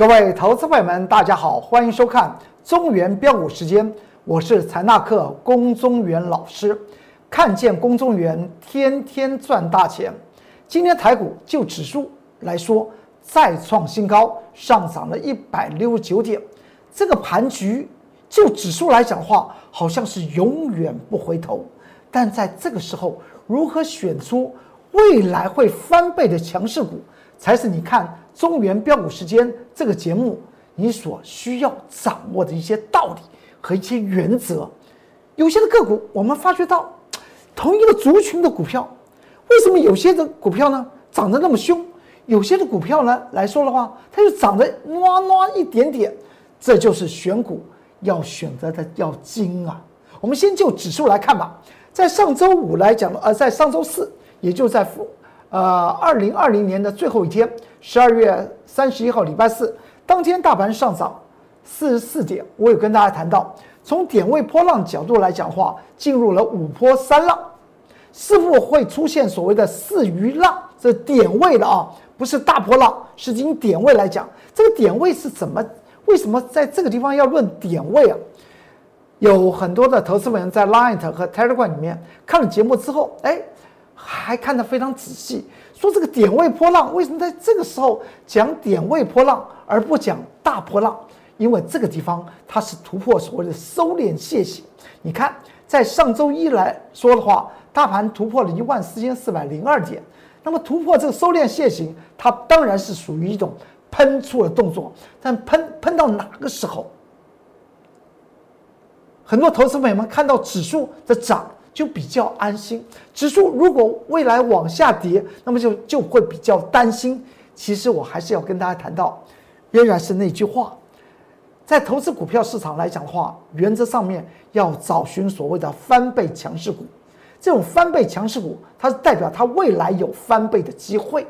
各位投资朋友们，大家好，欢迎收看中原标股时间，我是财纳克龚中原老师。看见龚中原，天天赚大钱。今天台股就指数来说，再创新高，上涨了一百六十九点。这个盘局就指数来讲的话，好像是永远不回头。但在这个时候，如何选出未来会翻倍的强势股，才是你看中原标股时间这个节目你所需要掌握的一些道理和一些原则。有些的个股，我们发觉到。同一个族群的股票，为什么有些的股票呢涨得那么凶，有些的股票呢来说的话，它就涨得哇哇一点点？这就是选股要选择的要精啊！我们先就指数来看吧，在上周五来讲，呃，在上周四，也就在呃二零二零年的最后一天，十二月三十一号礼拜四当天，大盘上涨四十四点。我有跟大家谈到，从点位波浪角度来讲话，进入了五波三浪。是否会出现所谓的四余浪？这点位的啊，不是大波浪，是经点位来讲，这个点位是怎么？为什么在这个地方要论点位啊？有很多的投资人在 Line 和 Telegram 里面看了节目之后，哎，还看得非常仔细，说这个点位波浪为什么在这个时候讲点位波浪而不讲大波浪？因为这个地方它是突破所谓的收敛楔形。你看，在上周一来说的话。大盘突破了一万四千四百零二点，那么突破这个收敛线型，它当然是属于一种喷出的动作，但喷喷到哪个时候？很多投资朋友们看到指数的涨就比较安心，指数如果未来往下跌，那么就就会比较担心。其实我还是要跟大家谈到，仍然是那句话，在投资股票市场来讲的话，原则上面要找寻所谓的翻倍强势股。这种翻倍强势股，它是代表它未来有翻倍的机会，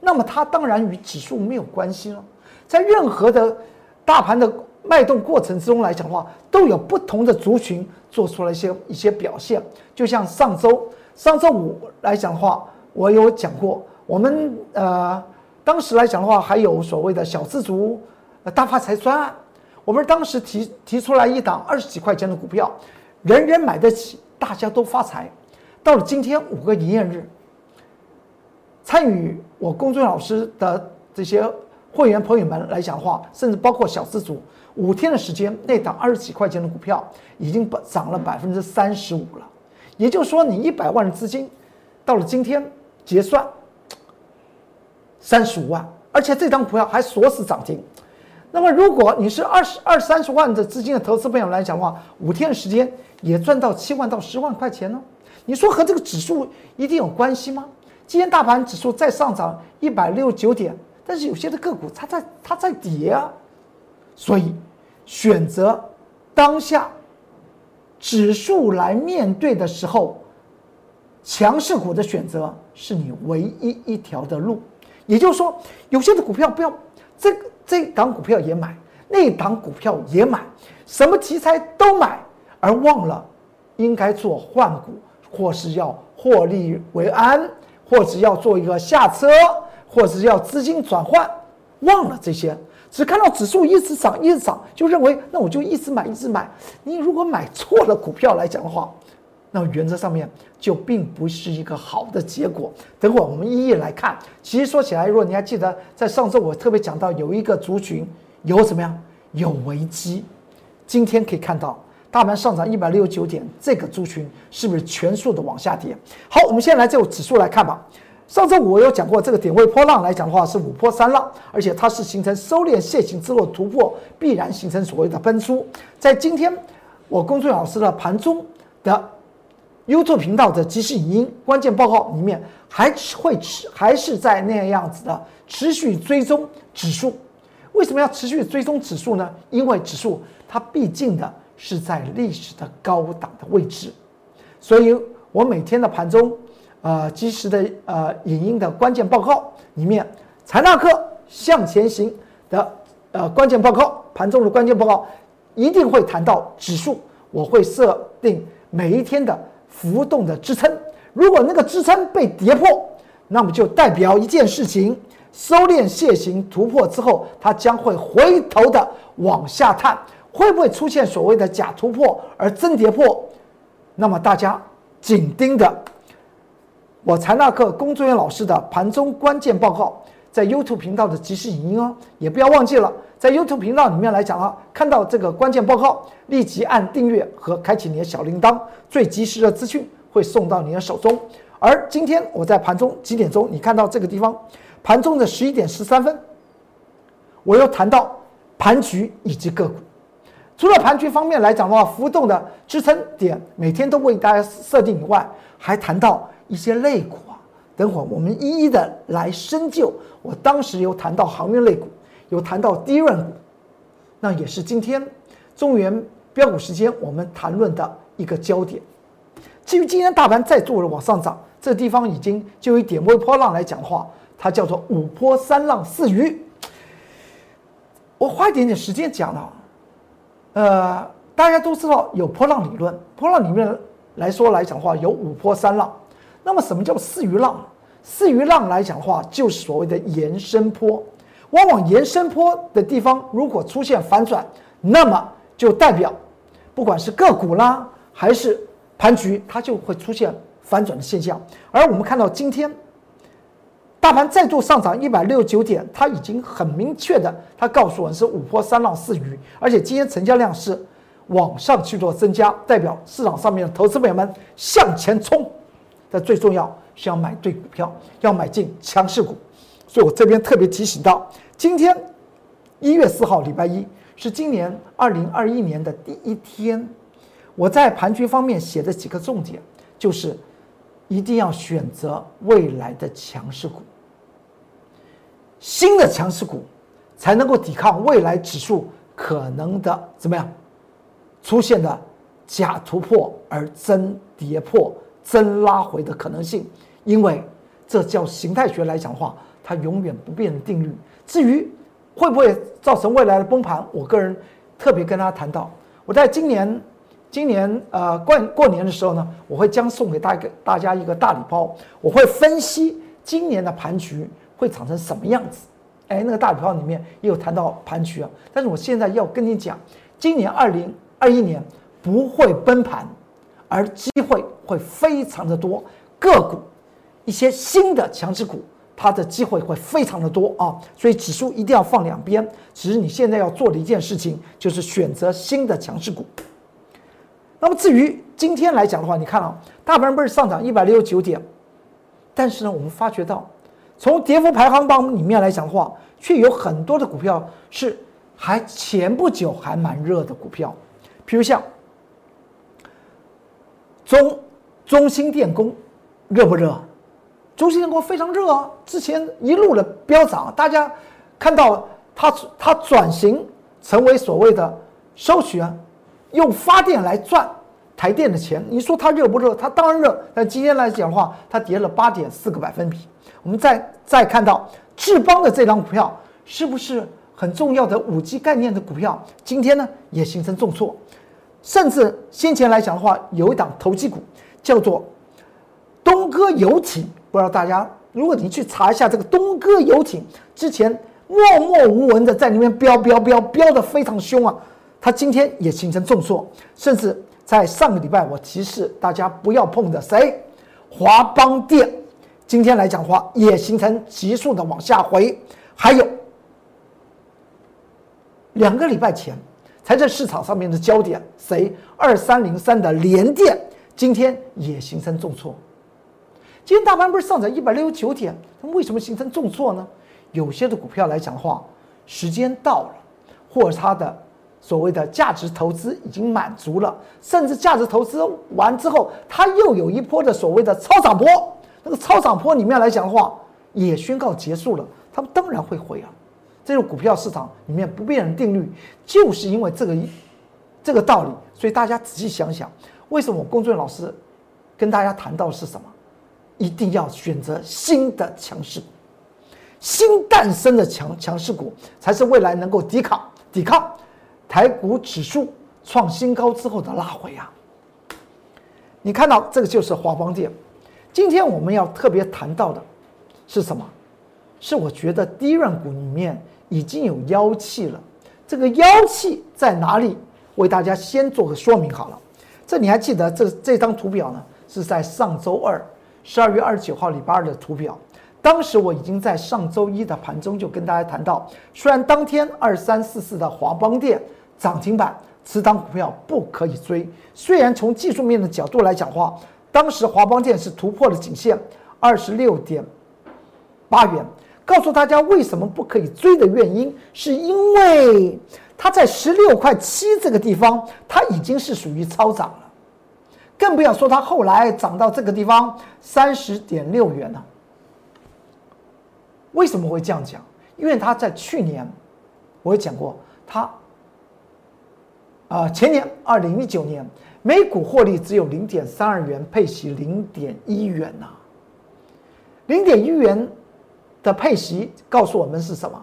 那么它当然与指数没有关系了。在任何的大盘的脉动过程之中来讲的话，都有不同的族群做出了一些一些表现。就像上周上周五来讲的话，我有讲过，我们呃当时来讲的话，还有所谓的小资族大发财专案，我们当时提提出来一档二十几块钱的股票，人人买得起。大家都发财，到了今天五个营业日，参与我公众老师的这些会员朋友们来讲的话，甚至包括小资族，五天的时间，那档二十几块钱的股票已经涨了百分之三十五了。也就是说，你一百万的资金，到了今天结算三十五万，而且这张股票还锁死涨停。那么，如果你是二十二三十万的资金的投资朋友来讲的话，五天的时间。也赚到七万到十万块钱呢？你说和这个指数一定有关系吗？今天大盘指数再上涨一百六十九点，但是有些的个股它在它在跌啊，所以选择当下指数来面对的时候，强势股的选择是你唯一一条的路。也就是说，有些的股票不要这这档股票也买，那档股票也买，什么题材都买。而忘了，应该做换股，或是要获利为安，或者要做一个下车，或者要资金转换，忘了这些，只看到指数一直涨，一直涨，就认为那我就一直买，一直买。你如果买错了股票来讲的话，那原则上面就并不是一个好的结果。等会儿我们一一来看。其实说起来，如果你还记得，在上周我特别讲到有一个族群有怎么样有危机，今天可以看到。大盘上涨一百六十九点，这个族群是不是全数的往下跌？好，我们先来就指数来看吧。上周五我有讲过，这个点位波浪来讲的话是五波三浪，而且它是形成收敛楔形之后突破，必然形成所谓的喷出。在今天我公孙老师的盘中的 YouTube 频道的即时影音关键报告里面，还会持还是在那样子的持续追踪指数。为什么要持续追踪指数呢？因为指数它毕竟的。是在历史的高档的位置，所以我每天的盘中，呃，及时的呃影音的关键报告里面，财纳克向前行的呃关键报告，盘中的关键报告一定会谈到指数，我会设定每一天的浮动的支撑，如果那个支撑被跌破，那么就代表一件事情：收敛楔形突破之后，它将会回头的往下探，会不会出现所谓的假突破而真跌破？那么大家紧盯着我财纳克工作人员老师的盘中关键报告，在 YouTube 频道的即时影音哦，也不要忘记了，在 YouTube 频道里面来讲啊，看到这个关键报告，立即按订阅和开启你的小铃铛，最及时的资讯会送到你的手中。而今天我在盘中几点钟，你看到这个地方，盘中的十一点十三分，我又谈到盘局以及个股。除了盘局方面来讲的话，浮动的支撑点每天都为大家设定以外，还谈到。一些类股啊，等会儿我们一一的来深究。我当时有谈到航运类股，有谈到低润股，那也是今天中原标股时间我们谈论的一个焦点。至于今天大盘再做了往上涨，这地方已经就以点位波浪来讲的话，它叫做五波三浪四鱼。我花一点点时间讲了，呃，大家都知道有波浪理论，波浪里面来说来讲的话有五波三浪。那么什么叫四鱼浪？四鱼浪来讲的话，就是所谓的延伸坡。往往延伸坡的地方，如果出现反转，那么就代表，不管是个股啦，还是盘局，它就会出现反转的现象。而我们看到今天，大盘再度上涨一百六十九点，它已经很明确的，它告诉我们是五波三浪四鱼，而且今天成交量是往上去做增加，代表市场上面的投资朋友们向前冲。但最重要是要买对股票，要买进强势股，所以我这边特别提醒到，今天一月四号礼拜一是今年二零二一年的第一天，我在盘局方面写的几个重点，就是一定要选择未来的强势股，新的强势股才能够抵抗未来指数可能的怎么样出现的假突破而真跌破。真拉回的可能性，因为这叫形态学来讲的话，它永远不变的定律。至于会不会造成未来的崩盘，我个人特别跟大家谈到，我在今年今年呃过过年的时候呢，我会将送给大个大家一个大礼包，我会分析今年的盘局会长成什么样子。哎，那个大礼包里面也有谈到盘局啊，但是我现在要跟你讲，今年二零二一年不会崩盘。而机会会非常的多，个股一些新的强势股，它的机会会非常的多啊，所以指数一定要放两边。只是你现在要做的一件事情，就是选择新的强势股。那么至于今天来讲的话，你看啊，大盘不是上涨一百六十九点，但是呢，我们发觉到，从跌幅排行榜里面来讲的话，却有很多的股票是还前不久还蛮热的股票，比如像。中中芯电工热不热？中芯电工非常热啊！之前一路的飙涨，大家看到它它转型成为所谓的收取啊，用发电来赚台电的钱。你说它热不热？它当然热。但今天来讲的话，它跌了八点四个百分比。我们再再看到智邦的这张股票，是不是很重要的五 G 概念的股票？今天呢也形成重挫。甚至先前来讲的话，有一档投机股叫做东哥游艇，不知道大家，如果你去查一下这个东哥游艇，之前默默无闻的在里面飙飙飙飙的非常凶啊，它今天也形成重挫，甚至在上个礼拜我提示大家不要碰的谁，华邦电，今天来讲的话也形成急速的往下回，还有两个礼拜前。才在市场上面的焦点，谁？二三零三的联电今天也形成重挫。今天大盘不是上涨一百六十九点，那为什么形成重挫呢？有些的股票来讲的话，时间到了，或者它的所谓的价值投资已经满足了，甚至价值投资完之后，它又有一波的所谓的超涨波，那个超涨波里面来讲的话，也宣告结束了，他们当然会回啊。这种股票市场里面不变的定律，就是因为这个这个道理，所以大家仔细想想，为什么我龚俊老师跟大家谈到的是什么？一定要选择新的强势股，新诞生的强强势股，才是未来能够抵抗抵抗台股指数创新高之后的拉回啊！你看到这个就是华邦电，今天我们要特别谈到的，是什么？是我觉得低润股里面已经有妖气了。这个妖气在哪里？为大家先做个说明好了。这你还记得这这张图表呢？是在上周二，十二月二十九号礼拜二的图表。当时我已经在上周一的盘中就跟大家谈到，虽然当天二三四四的华邦电涨停板，此档股票不可以追。虽然从技术面的角度来讲话，当时华邦电是突破了颈线二十六点八元。告诉大家为什么不可以追的原因，是因为它在十六块七这个地方，它已经是属于超涨了，更不要说它后来涨到这个地方三十点六元了。为什么会这样讲？因为他在去年，我也讲过，他啊前年二零一九年每股获利只有零点三二元，配息零点一元呐。零点一元的配息告诉我们是什么？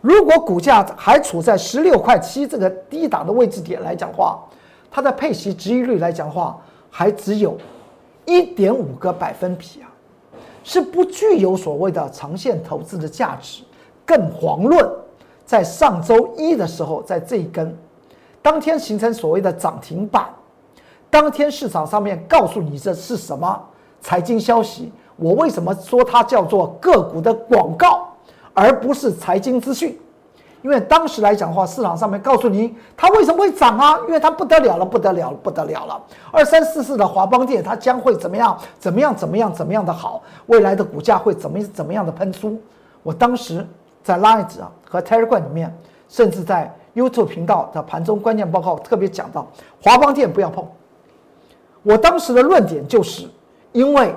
如果股价还处在十六块七这个低档的位置点来讲话，它的配息值益率来讲话还只有一点五个百分比啊。是不具有所谓的长线投资的价值，更遑论在上周一的时候，在这一根当天形成所谓的涨停板，当天市场上面告诉你这是什么财经消息？我为什么说它叫做个股的广告，而不是财经资讯？因为当时来讲的话，市场上面告诉你它为什么会涨啊？因为它不得了了，不得了了，不得了了。二三四四的华邦电，它将会怎么样？怎么样？怎么样？怎么样的好？未来的股价会怎么怎么样的喷出？我当时在 Line 啊和 Telegram 里面，甚至在 YouTube 频道的盘中关键报告特别讲到，华邦电不要碰。我当时的论点就是，因为。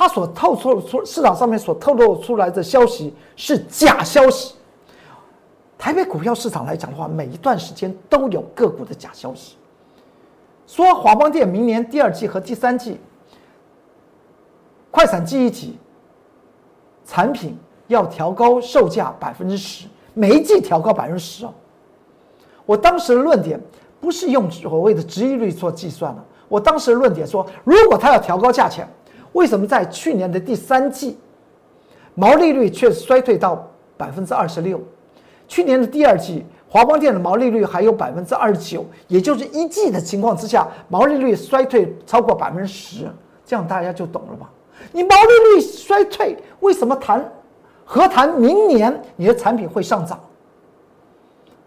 他所透出出市场上面所透露出来的消息是假消息。台北股票市场来讲的话，每一段时间都有个股的假消息，说华邦电明年第二季和第三季快闪记忆体产品要调高售价百分之十，每一季调高百分之十哦。我当时的论点不是用所谓的值益率做计算的，我当时的论点说，如果他要调高价钱。为什么在去年的第三季，毛利率却衰退到百分之二十六？去年的第二季，华邦电的毛利率还有百分之二十九，也就是一季的情况之下，毛利率衰退超过百分之十，这样大家就懂了吧？你毛利率衰退，为什么谈何谈明年你的产品会上涨？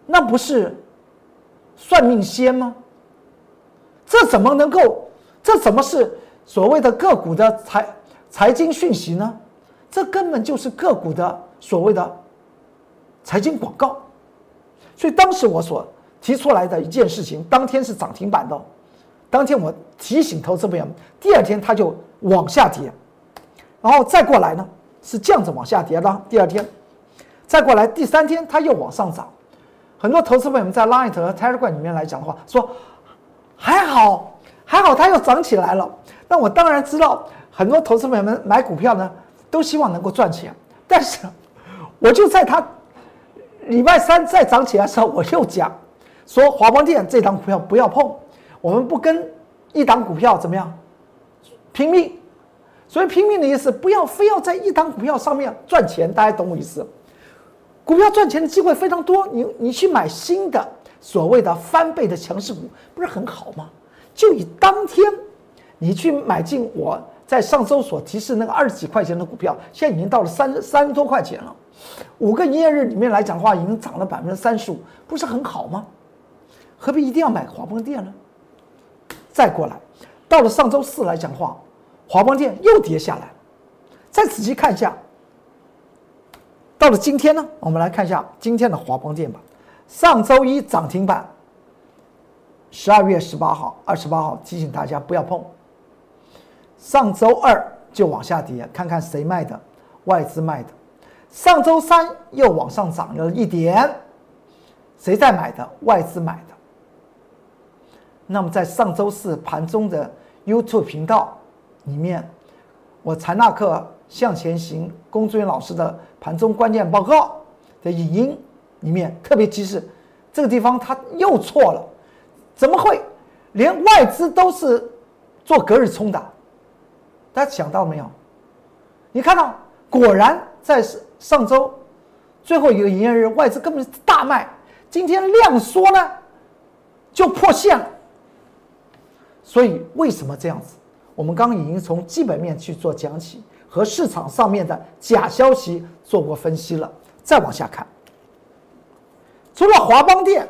那不是算命仙吗？这怎么能够？这怎么是？所谓的个股的财财经讯息呢，这根本就是个股的所谓的财经广告。所以当时我所提出来的一件事情，当天是涨停板的，当天我提醒投资朋友，第二天它就往下跌，然后再过来呢是这样子往下跌的，第二天再过来第三天它又往上涨。很多投资朋友们在 Line 和 Telegram 里面来讲的话，说还好还好，它又涨起来了。那我当然知道，很多投资朋友们买股票呢，都希望能够赚钱。但是，我就在他礼拜三再涨起来的时候，我又讲说华邦电这档股票不要碰，我们不跟一档股票怎么样拼命。所以拼命的意思，不要非要在一档股票上面赚钱，大家懂我意思？股票赚钱的机会非常多，你你去买新的所谓的翻倍的强势股，不是很好吗？就以当天。你去买进我在上周所提示那个二十几块钱的股票，现在已经到了三三十多块钱了。五个营业日里面来讲的话，已经涨了百分之三十五，不是很好吗？何必一定要买华邦电呢？再过来，到了上周四来讲话，华邦电又跌下来。再仔细看一下，到了今天呢，我们来看一下今天的华邦电吧。上周一涨停板，十二月十八号、二十八号提醒大家不要碰。上周二就往下跌，看看谁卖的，外资卖的。上周三又往上涨了一点，谁在买的？外资买的。那么在上周四盘中的 YouTube 频道里面，我财纳克向前行龚志远老师的盘中关键报告的影音里面特别提示，这个地方他又错了，怎么会连外资都是做隔日冲的？大家想到没有？你看到，果然在上周最后一个营业日，外资根本大卖，今天量缩呢就破线了。所以为什么这样子？我们刚刚已经从基本面去做讲起，和市场上面的假消息做过分析了。再往下看，除了华邦电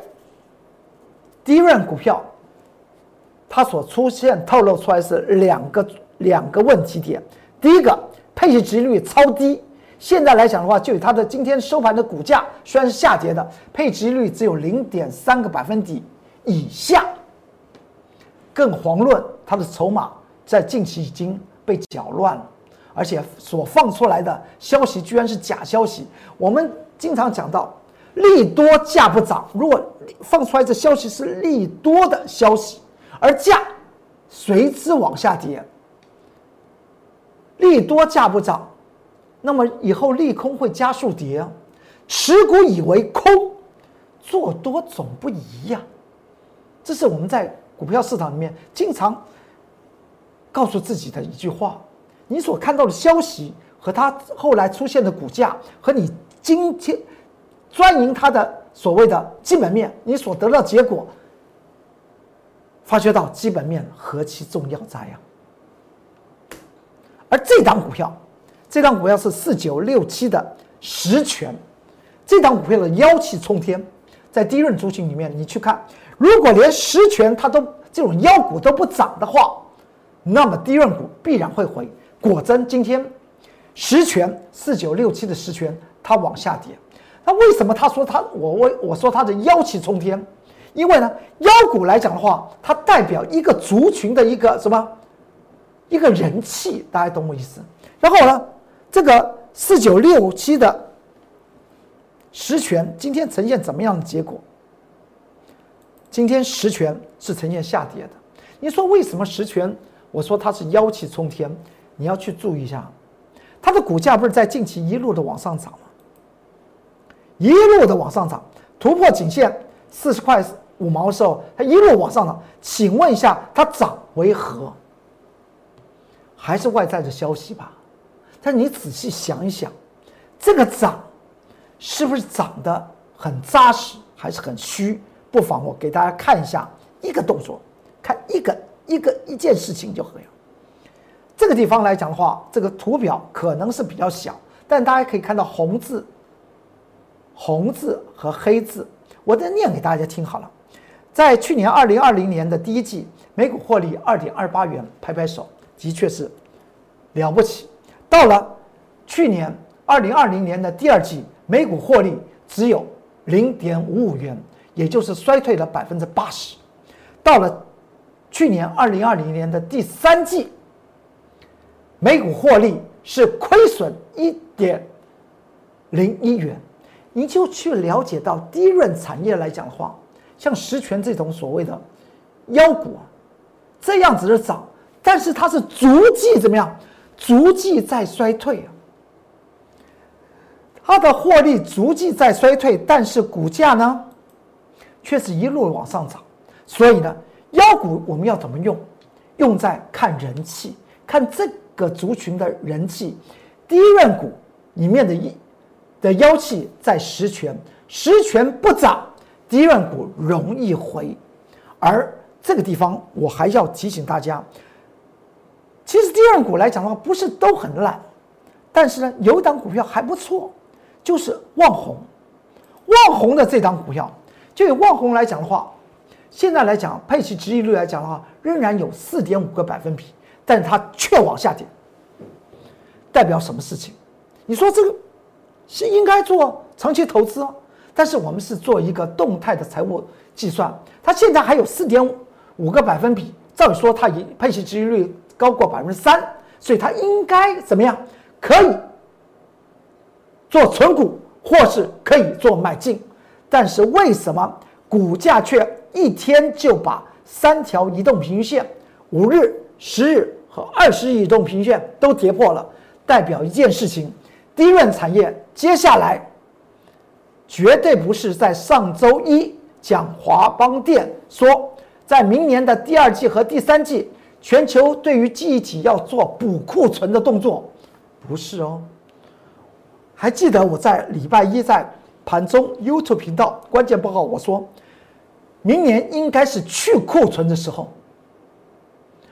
第一任股票，它所出现透露出来是两个两个问题点。第一个，配息值率超低，现在来讲的话，就以它的今天收盘的股价虽然是下跌的，配息率只有零点三个百分点以下。更遑论它的筹码在近期已经被搅乱了，而且所放出来的消息居然是假消息。我们经常讲到利多价不涨，如果放出来的消息是利多的消息，而价随之往下跌，利多价不涨，那么以后利空会加速跌，持股以为空，做多总不宜呀。这是我们在。股票市场里面经常告诉自己的一句话：你所看到的消息和它后来出现的股价，和你今天钻营它的所谓的基本面，你所得到结果，发觉到基本面何其重要在呀！而这档股票，这档股票是四九六七的实权，这档股票的妖气冲天，在低润族群里面，你去看。如果连实权它都这种妖股都不涨的话，那么低润股必然会回。果真，今天实权四九六七的实权它往下跌，那为什么他说他我我我说他的妖气冲天？因为呢，妖股来讲的话，它代表一个族群的一个什么一个人气，大家懂我意思？然后呢，这个四九六七的实权今天呈现怎么样的结果？今天实权是呈现下跌的，你说为什么实权？我说它是妖气冲天，你要去注意一下，它的股价不是在近期一路的往上涨吗？一路的往上涨，突破颈线四十块五毛的时候，它一路往上涨。请问一下，它涨为何？还是外在的消息吧？但你仔细想一想，这个涨是不是涨得很扎实，还是很虚？不妨我给大家看一下一个动作，看一个一个一件事情就可以了。这个地方来讲的话，这个图表可能是比较小，但大家可以看到红字、红字和黑字，我再念给大家听好了。在去年二零二零年的第一季，每股获利二点二八元，拍拍手，的确是了不起。到了去年二零二零年的第二季，每股获利只有零点五五元。也就是衰退了百分之八十，到了去年二零二零年的第三季，每股获利是亏损一点零一元，你就去了解到低润产业来讲的话，像实权这种所谓的妖股啊，这样子的涨，但是它是逐季怎么样？逐季在衰退啊，它的获利逐季在衰退，但是股价呢？却是一路往上涨，所以呢，妖股我们要怎么用？用在看人气，看这个族群的人气。第一任股里面的一的妖气在实权，实权不涨，第一任股容易回。而这个地方我还要提醒大家，其实第二股来讲的话，不是都很烂，但是呢，有一档股票还不错，就是旺宏，旺宏的这档股票。就以万宏来讲的话，现在来讲配息值利率来讲的话，仍然有四点五个百分比，但是它却往下跌，代表什么事情？你说这个是应该做长期投资，但是我们是做一个动态的财务计算，它现在还有四点五个百分比，照理说它已配息值利率高过百分之三，所以它应该怎么样？可以做存股，或是可以做买进。但是为什么股价却一天就把三条移动平均线、五日、十日和二十日移动平均线都跌破了？代表一件事情：低润产业接下来绝对不是在上周一讲华邦电说，在明年的第二季和第三季，全球对于记忆体要做补库存的动作，不是哦。还记得我在礼拜一在盘中 YouTube 频道关键报告我说，明年应该是去库存的时候，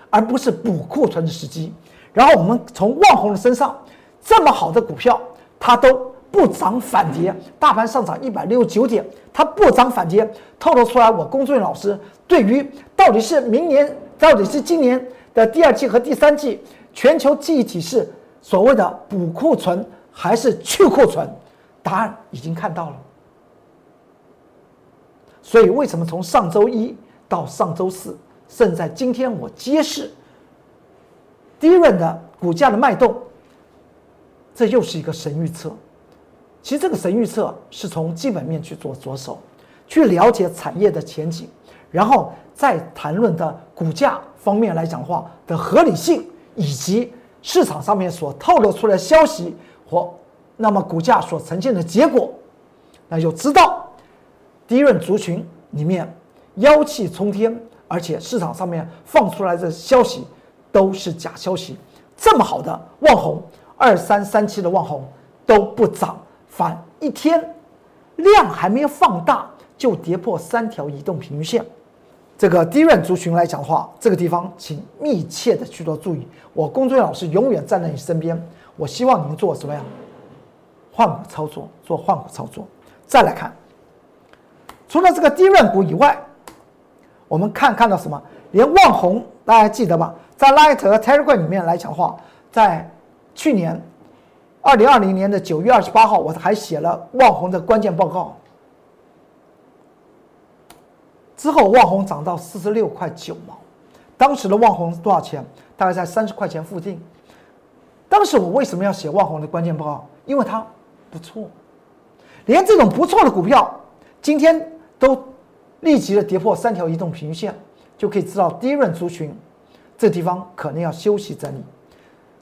而不是补库存的时机。然后我们从万宏的身上，这么好的股票，它都不涨反跌，大盘上涨一百六十九点，它不涨反跌，透露出来我龚俊老师对于到底是明年，到底是今年的第二季和第三季，全球记忆体是所谓的补库存还是去库存，答案已经看到了。所以为什么从上周一到上周四，甚至在今天我揭示。低润的股价的脉动，这又是一个神预测。其实这个神预测是从基本面去做着手，去了解产业的前景，然后再谈论的股价方面来讲话的合理性，以及市场上面所透露出来的消息或那么股价所呈现的结果，那就知道低润族群里面妖气冲天，而且市场上面放出来的消息。都是假消息，这么好的旺红二三三七的旺红都不涨，反一天量还没有放大就跌破三条移动平均线。这个低润族群来讲的话，这个地方请密切的去做注意。我工作老师永远站在你身边，我希望你们做什么呀换股操作，做换股操作。再来看，除了这个低润股以外，我们看看到什么？连旺红大家记得吧？在 Light 和 Telegram 里面来讲话，在去年二零二零年的九月二十八号，我还写了旺宏的关键报告。之后旺宏涨到四十六块九毛，当时的旺宏是多少钱？大概在三十块钱附近。当时我为什么要写旺宏的关键报告？因为它不错，连这种不错的股票，今天都立即的跌破三条移动平均线，就可以知道低润族群。这地方可能要休息整理，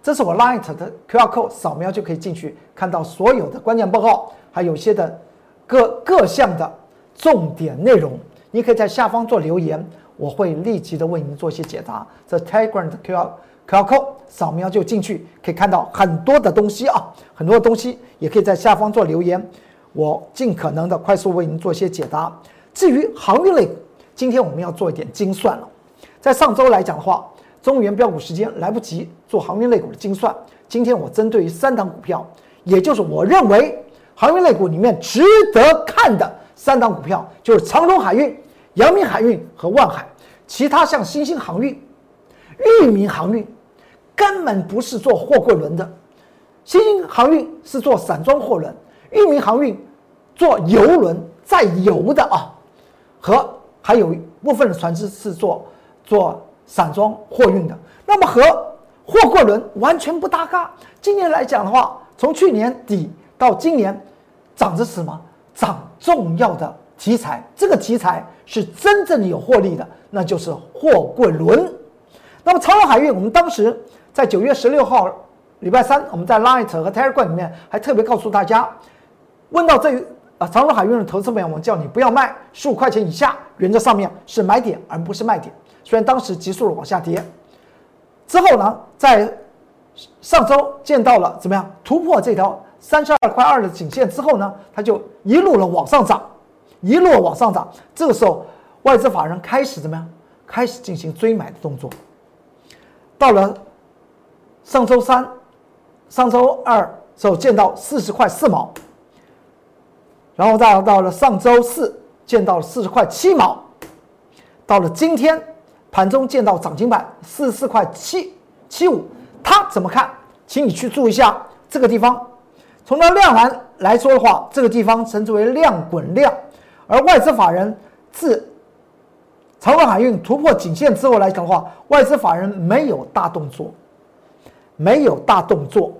这是我 Light 的 QR code 扫描就可以进去看到所有的关键报告，还有些的各各项的重点内容。你可以在下方做留言，我会立即的为您做一些解答。这 Telegram 的 QR QR code 扫描就进去，可以看到很多的东西啊，很多的东西也可以在下方做留言，我尽可能的快速为您做一些解答。至于航运类，今天我们要做一点精算了，在上周来讲的话。中原标股时间来不及做航运类股的精算，今天我针对于三档股票，也就是我认为航运类股里面值得看的三档股票，就是长荣海运、阳明海运和万海。其他像新兴航运、裕民航运，根本不是做货柜轮的。新兴航运是做散装货轮，裕民航运做油轮载油的啊，和还有部分的船只是做做。散装货运的，那么和货柜轮完全不搭嘎。今年来讲的话，从去年底到今年，涨的是什么？涨重要的题材。这个题材是真正有获利的，那就是货柜轮。那么长荣海运，我们当时在九月十六号礼拜三，我们在 Light 和 Telegram 里面还特别告诉大家，问到这啊长荣海运的投资朋友，我叫你不要卖十五块钱以下，原则上面是买点而不是卖点。虽然当时急速的往下跌，之后呢，在上周见到了怎么样突破这条三十二块二的颈线之后呢，它就一路的往上涨，一路往上涨。这个时候，外资法人开始怎么样？开始进行追买的动作。到了上周三、上周二时候见到四十块四毛，然后到到了上周四见到了四十块七毛，到了今天。盘中见到涨停板四十四块七七五，他怎么看？请你去注意一下这个地方。从那量来来说的话，这个地方称之为量滚量，而外资法人自长荣海运突破颈线之后来讲的话，外资法人没有大动作，没有大动作。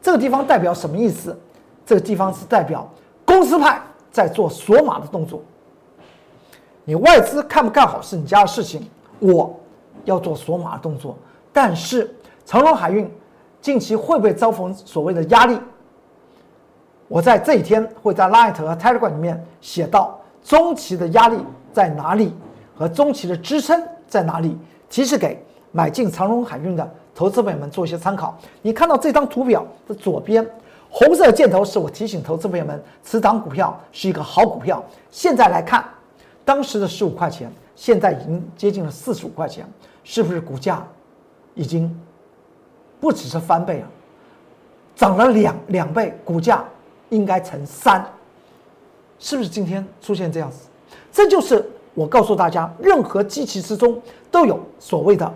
这个地方代表什么意思？这个地方是代表公司派在做锁码的动作。你外资看不看好是你家的事情。我要做锁码动作，但是长荣海运近期会不会遭逢所谓的压力？我在这一天会在 Light 和 Telegram 里面写到中期的压力在哪里和中期的支撑在哪里，提示给买进长荣海运的投资朋友们做一些参考。你看到这张图表的左边红色箭头，是我提醒投资朋友们，此档股票是一个好股票。现在来看，当时的十五块钱，现在已经接近了四十五块钱，是不是股价已经不只是翻倍了，涨了两两倍，股价应该乘三，是不是今天出现这样子？这就是我告诉大家，任何机器之中都有所谓的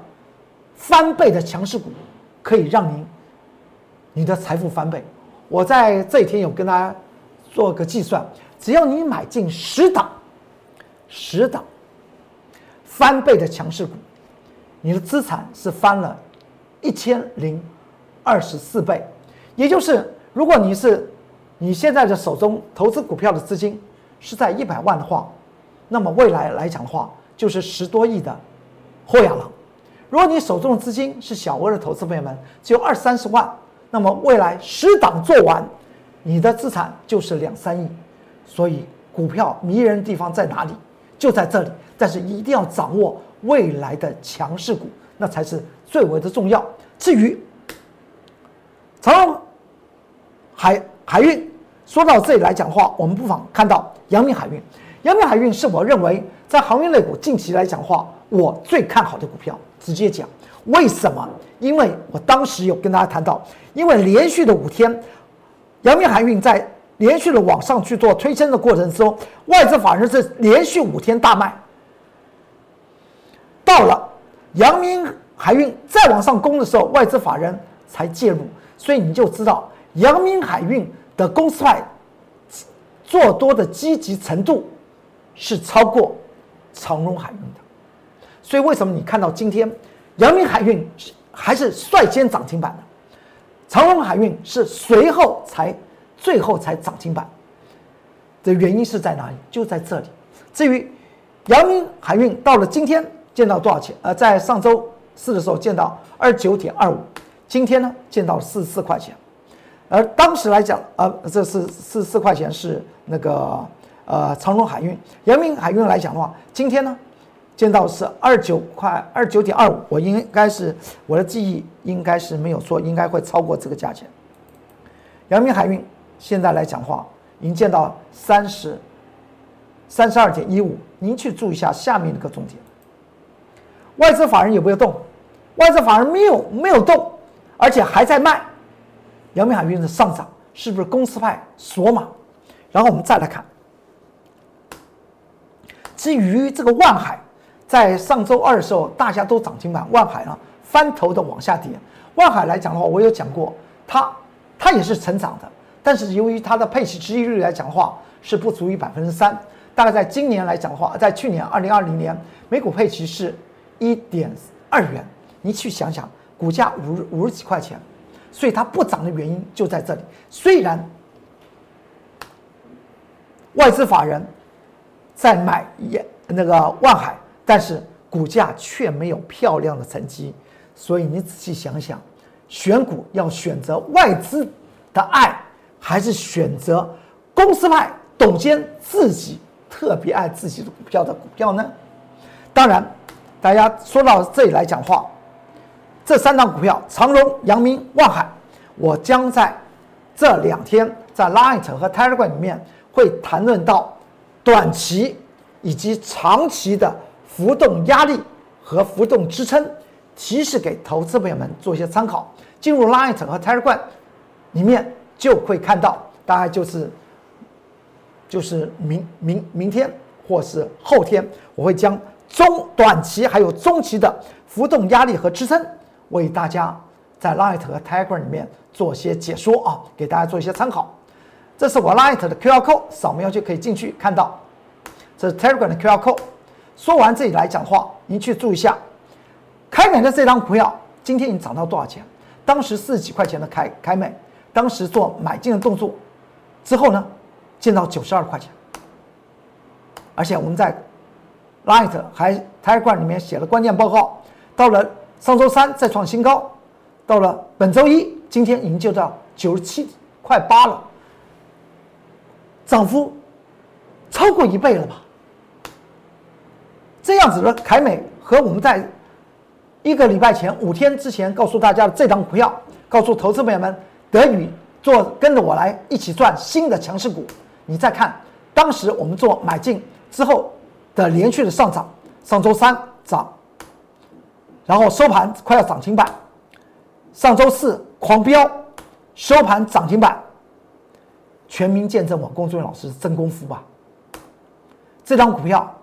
翻倍的强势股，可以让您你的财富翻倍。我在这一天有跟大家做个计算，只要你买进十档，十档翻倍的强势股，你的资产是翻了一千零二十四倍。也就是，如果你是你现在的手中投资股票的资金是在一百万的话，那么未来来讲的话，就是十多亿的后养了。如果你手中的资金是小额的投资朋友们，只有二三十万，那么未来十档做完，你的资产就是两三亿。所以股票迷人的地方在哪里？就在这里。但是一定要掌握未来的强势股，那才是最为的重要。至于长海海运，说到这里来讲的话，我们不妨看到阳明海运。阳明海运是我认为在航运类股近期来讲话，我最看好的股票。直接讲，为什么？因为我当时有跟大家谈到，因为连续的五天，阳明海运在连续的往上去做推升的过程之中，外资法人是连续五天大卖。到了阳明海运再往上攻的时候，外资法人才介入，所以你就知道阳明海运的公司派做多的积极程度。是超过长荣海运的，所以为什么你看到今天阳明海运还是率先涨停板的，长荣海运是随后才最后才涨停板的原因是在哪里？就在这里。至于阳明海运到了今天见到多少钱？呃，在上周四的时候见到二九点二五，今天呢见到四十四块钱，而当时来讲，呃，这是四十四块钱是那个。呃，长荣海运、阳明海运来讲的话，今天呢，见到是二九块二九点二五，我应该是我的记忆应该是没有错，应该会超过这个价钱。阳明海运现在来讲话，您见到三十三十二点一五，您去注意一下下面那个重点。外资法人有没有动？外资法人没有没有动，而且还在卖。阳明海运的上涨是不是公司派锁码？然后我们再来看。至于这个万海，在上周二的时候，大家都涨停板，万海呢翻头的往下跌。万海来讲的话，我有讲过，它它也是成长的，但是由于它的配息收益率来讲的话，是不足于百分之三。大概在今年来讲的话，在去年二零二零年，每股配息是一点二元。你去想想，股价五五十几块钱，所以它不涨的原因就在这里。虽然外资法人。在买也那个万海，但是股价却没有漂亮的成绩，所以你仔细想想，选股要选择外资的爱，还是选择公司派董监自己特别爱自己的股票的股票呢？当然，大家说到这里来讲话，这三档股票长荣、阳明、万海，我将在这两天在 Light 和 Telegram 里面会谈论到。短期以及长期的浮动压力和浮动支撑，提示给投资朋友们做一些参考。进入 Light 和 Telegram 里面就会看到，大概就是就是明明明天或是后天，我会将中短期还有中期的浮动压力和支撑为大家在 Light 和 Telegram 里面做些解说啊，给大家做一些参考。这是我 Light 的 QR code，扫描就可以进去看到。这是 Telegram 的 QR code。说完这里来讲话，您去注意一下，开美的这张股票今天已经涨到多少钱？当时四十几块钱的开开美，当时做买进的动作之后呢，见到九十二块钱。而且我们在 Light 还 Telegram 里面写了关键报告，到了上周三再创新高，到了本周一，今天已经就到九十七块八了。涨幅超过一倍了吧？这样子的凯美和我们在一个礼拜前五天之前告诉大家的这档股票，告诉投资朋友们，德宇做跟着我来一起赚新的强势股。你再看，当时我们做买进之后的连续的上涨，上周三涨，然后收盘快要涨停板，上周四狂飙，收盘涨停板，全民见证我龚俊老师真功夫吧。这张股票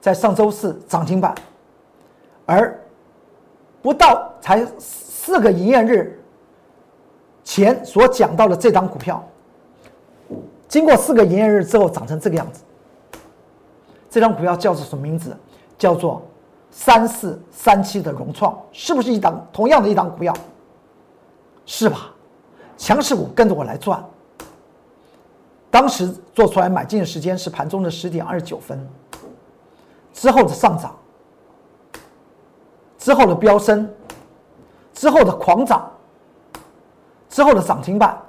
在上周四涨停板，而不到才四个营业日前所讲到的这张股票，经过四个营业日之后涨成这个样子。这张股票叫做什么名字？叫做三四三七的融创，是不是一档同样的一档股票？是吧？强势股跟着我来赚。当时做出来买进的时间是盘中的十点二十九分，之后的上涨，之后的飙升，之后的狂涨，之后的涨停板，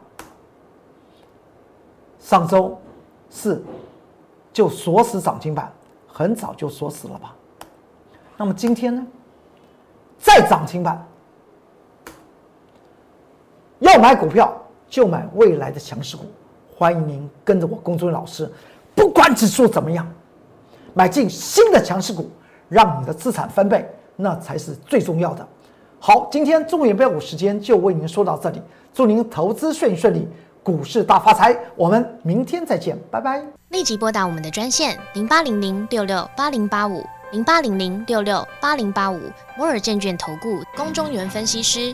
上周四就锁死涨停板，很早就锁死了吧？那么今天呢？再涨停板，要买股票就买未来的强势股。欢迎您跟着我公孙老师，不管指数怎么样，买进新的强势股，让你的资产翻倍，那才是最重要的。好，今天中原标股时间就为您说到这里，祝您投资顺顺利，股市大发财。我们明天再见，拜拜。立即拨打我们的专线零八零零六六八零八五零八零零六六八零八五摩尔证券投顾龚中原分析师。